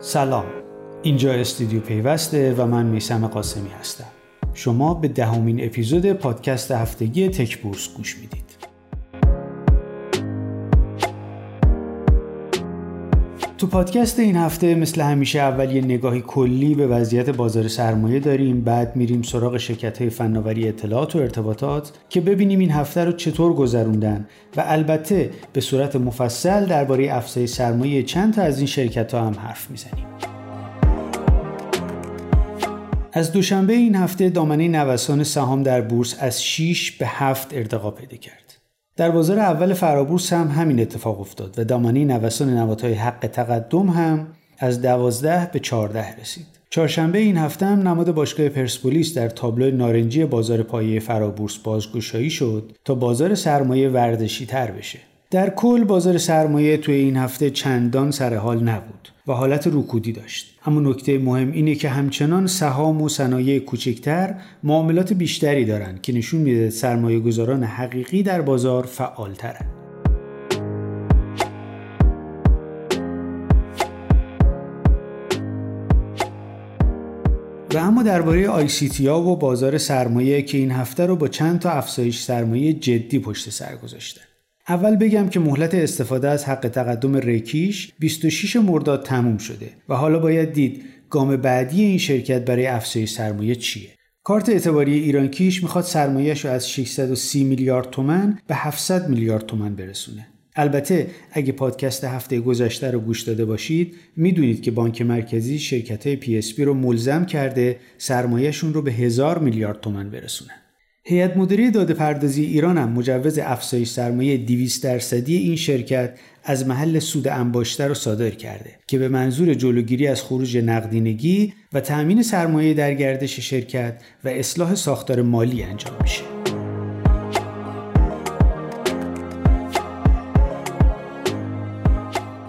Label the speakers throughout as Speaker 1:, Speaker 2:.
Speaker 1: سلام. اینجا استودیو پیوسته و من میسم قاسمی هستم. شما به دهمین اپیزود پادکست هفتگی تک بورس گوش می‌دید. تو پادکست این هفته مثل همیشه اول یه نگاهی کلی به وضعیت بازار سرمایه داریم بعد میریم سراغ شرکت های فناوری اطلاعات و ارتباطات که ببینیم این هفته رو چطور گذروندن و البته به صورت مفصل درباره افزایش سرمایه چند تا از این شرکت ها هم حرف می‌زنیم از دوشنبه این هفته دامنه نوسان سهام در بورس از 6 به 7 ارتقا پیدا کرد. در بازار اول فرابورس هم همین اتفاق افتاد و دامنه نوسان نمادهای حق تقدم هم از 12 به 14 رسید. چهارشنبه این هفته هم نماد باشگاه پرسپولیس در تابلو نارنجی بازار پایه فرابورس بازگشایی شد تا بازار سرمایه وردشی تر بشه. در کل بازار سرمایه توی این هفته چندان سر حال نبود و حالت رکودی داشت. اما نکته مهم اینه که همچنان سهام و صنایع کوچکتر معاملات بیشتری دارند که نشون میده سرمایه گذاران حقیقی در بازار فعالترن و اما درباره آی تی و بازار سرمایه که این هفته رو با چند تا افزایش سرمایه جدی پشت سر گذاشتن. اول بگم که مهلت استفاده از حق تقدم ریکیش 26 مرداد تموم شده و حالا باید دید گام بعدی این شرکت برای افزایش سرمایه چیه. کارت اعتباری ایران کیش می‌خواد سرمایهش رو از 630 میلیارد تومن به 700 میلیارد تومن برسونه. البته اگه پادکست هفته گذشته رو گوش داده باشید می‌دونید که بانک مرکزی شرکت های PSP رو ملزم کرده سرمایهشون رو به هزار میلیارد تومن برسونن. هیئت مدیره داده پردازی ایران هم مجوز افزایش سرمایه 200 درصدی این شرکت از محل سود انباشته را صادر کرده که به منظور جلوگیری از خروج نقدینگی و تأمین سرمایه در گردش شرکت و اصلاح ساختار مالی انجام میشه.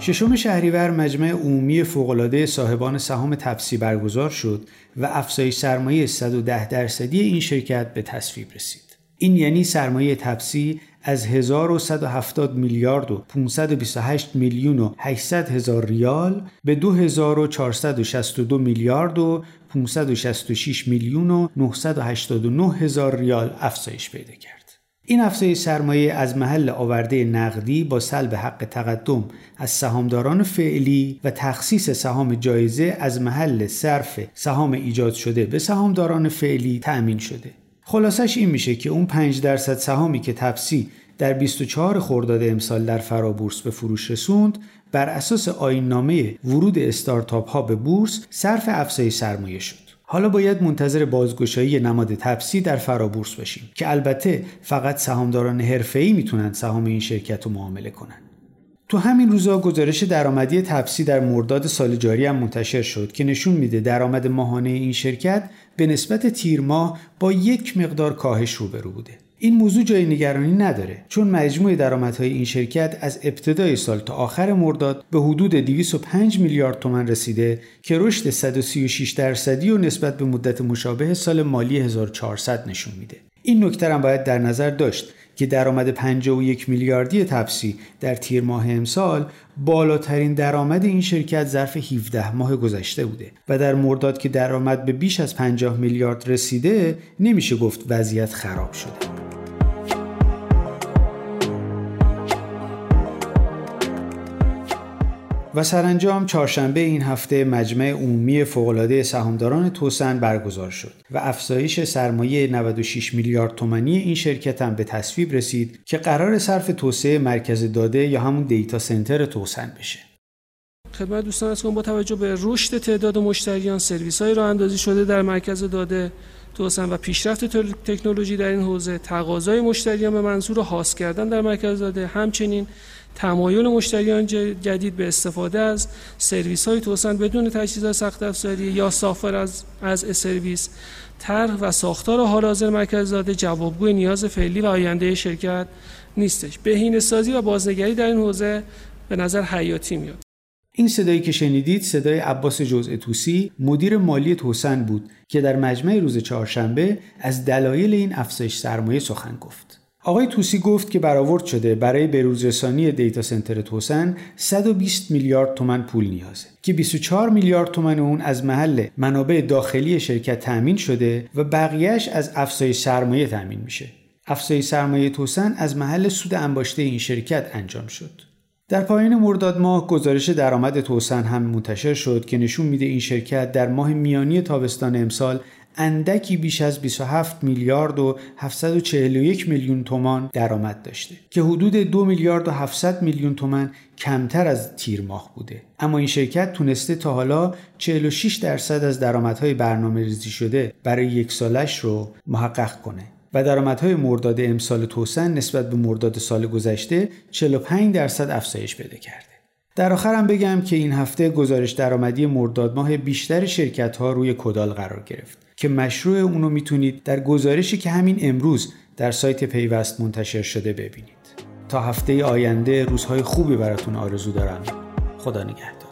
Speaker 1: ششم شهریور مجمع عمومی فوقالعاده صاحبان سهام تپسی برگزار شد و افزایش سرمایه 110 درصدی این شرکت به تصویب رسید. این یعنی سرمایه تپسی از 1170 میلیارد و 528 میلیون و 800 هزار ریال به 2462 میلیارد و 566 میلیون و 989 هزار ریال افزایش پیدا کرد. این افزایش سرمایه از محل آورده نقدی با سلب حق تقدم از سهامداران فعلی و تخصیص سهام جایزه از محل صرف سهام ایجاد شده به سهامداران فعلی تأمین شده. خلاصش این میشه که اون 5 درصد سهامی که تپسی در 24 خرداد امسال در فرابورس به فروش رسوند بر اساس آیننامه ورود استارتاپ ها به بورس صرف افزایش سرمایه شد. حالا باید منتظر بازگشایی نماد تپسی در فرابورس باشیم که البته فقط سهامداران حرفه‌ای می‌تونن سهام این شرکت رو معامله کنن. تو همین روزا گزارش درآمدی تپسی در مرداد سال جاری هم منتشر شد که نشون میده درآمد ماهانه این شرکت به نسبت تیر ماه با یک مقدار کاهش روبرو بوده. این موضوع جای نگرانی نداره چون مجموع درآمدهای این شرکت از ابتدای سال تا آخر مرداد به حدود 205 میلیارد تومن رسیده که رشد 136 درصدی و نسبت به مدت مشابه سال مالی 1400 نشون میده. این نکته هم باید در نظر داشت که درآمد 51 میلیاردی تپسی در تیر ماه امسال بالاترین درآمد این شرکت ظرف 17 ماه گذشته بوده و در مرداد که درآمد به بیش از 50 میلیارد رسیده نمیشه گفت وضعیت خراب شده. و سرانجام چهارشنبه این هفته مجمع عمومی فوقالعاده سهامداران توسن برگزار شد و افزایش سرمایه 96 میلیارد تومانی این شرکت هم به تصویب رسید که قرار صرف توسعه مرکز داده یا همون دیتا سنتر توسن بشه.
Speaker 2: خدمت دوستان از با توجه به رشد تعداد مشتریان سرویس های راه اندازی شده در مرکز داده توسن و پیشرفت تکنولوژی در این حوزه تقاضای مشتریان به منظور حاس کردن در مرکز داده همچنین تمایل مشتریان جدید به استفاده از سرویس های توسن بدون تجهیزات سخت افزاری یا سافر از از سرویس طرح و ساختار حال حاضر مرکز داده جوابگوی نیاز فعلی و آینده شرکت نیستش. بهینه سازی و بازنگری در این حوزه به نظر حیاتی میاد.
Speaker 1: این صدایی که شنیدید صدای عباس جزء توسی مدیر مالی توسن بود که در مجمع روز چهارشنبه از دلایل این افزایش سرمایه سخن گفت. آقای توسی گفت که برآورد شده برای بروزرسانی دیتا سنتر توسن 120 میلیارد تومن پول نیازه که 24 میلیارد تومن اون از محل منابع داخلی شرکت تأمین شده و بقیهش از افزایش سرمایه تأمین میشه. افزایش سرمایه توسن از محل سود انباشته این شرکت انجام شد. در پایان مرداد ماه گزارش درآمد توسن هم منتشر شد که نشون میده این شرکت در ماه میانی تابستان امسال اندکی بیش از 27 میلیارد و 741 میلیون تومان درآمد داشته که حدود 2 میلیارد و 700 میلیون تومان کمتر از تیر ماه بوده. اما این شرکت تونسته تا حالا 46 درصد از درآمدهای برنامه ریزی شده برای یک سالش رو محقق کنه. و درآمدهای مرداد امسال توسن نسبت به مرداد سال گذشته 45 درصد افزایش پیدا کرده. در آخرم بگم که این هفته گزارش درآمدی مرداد ماه بیشتر شرکت ها روی کدال قرار گرفت. که مشروع اونو می‌تونید در گزارشی که همین امروز در سایت پیوست منتشر شده ببینید. تا هفته آینده روزهای خوبی براتون آرزو دارم. خدا نگهدار.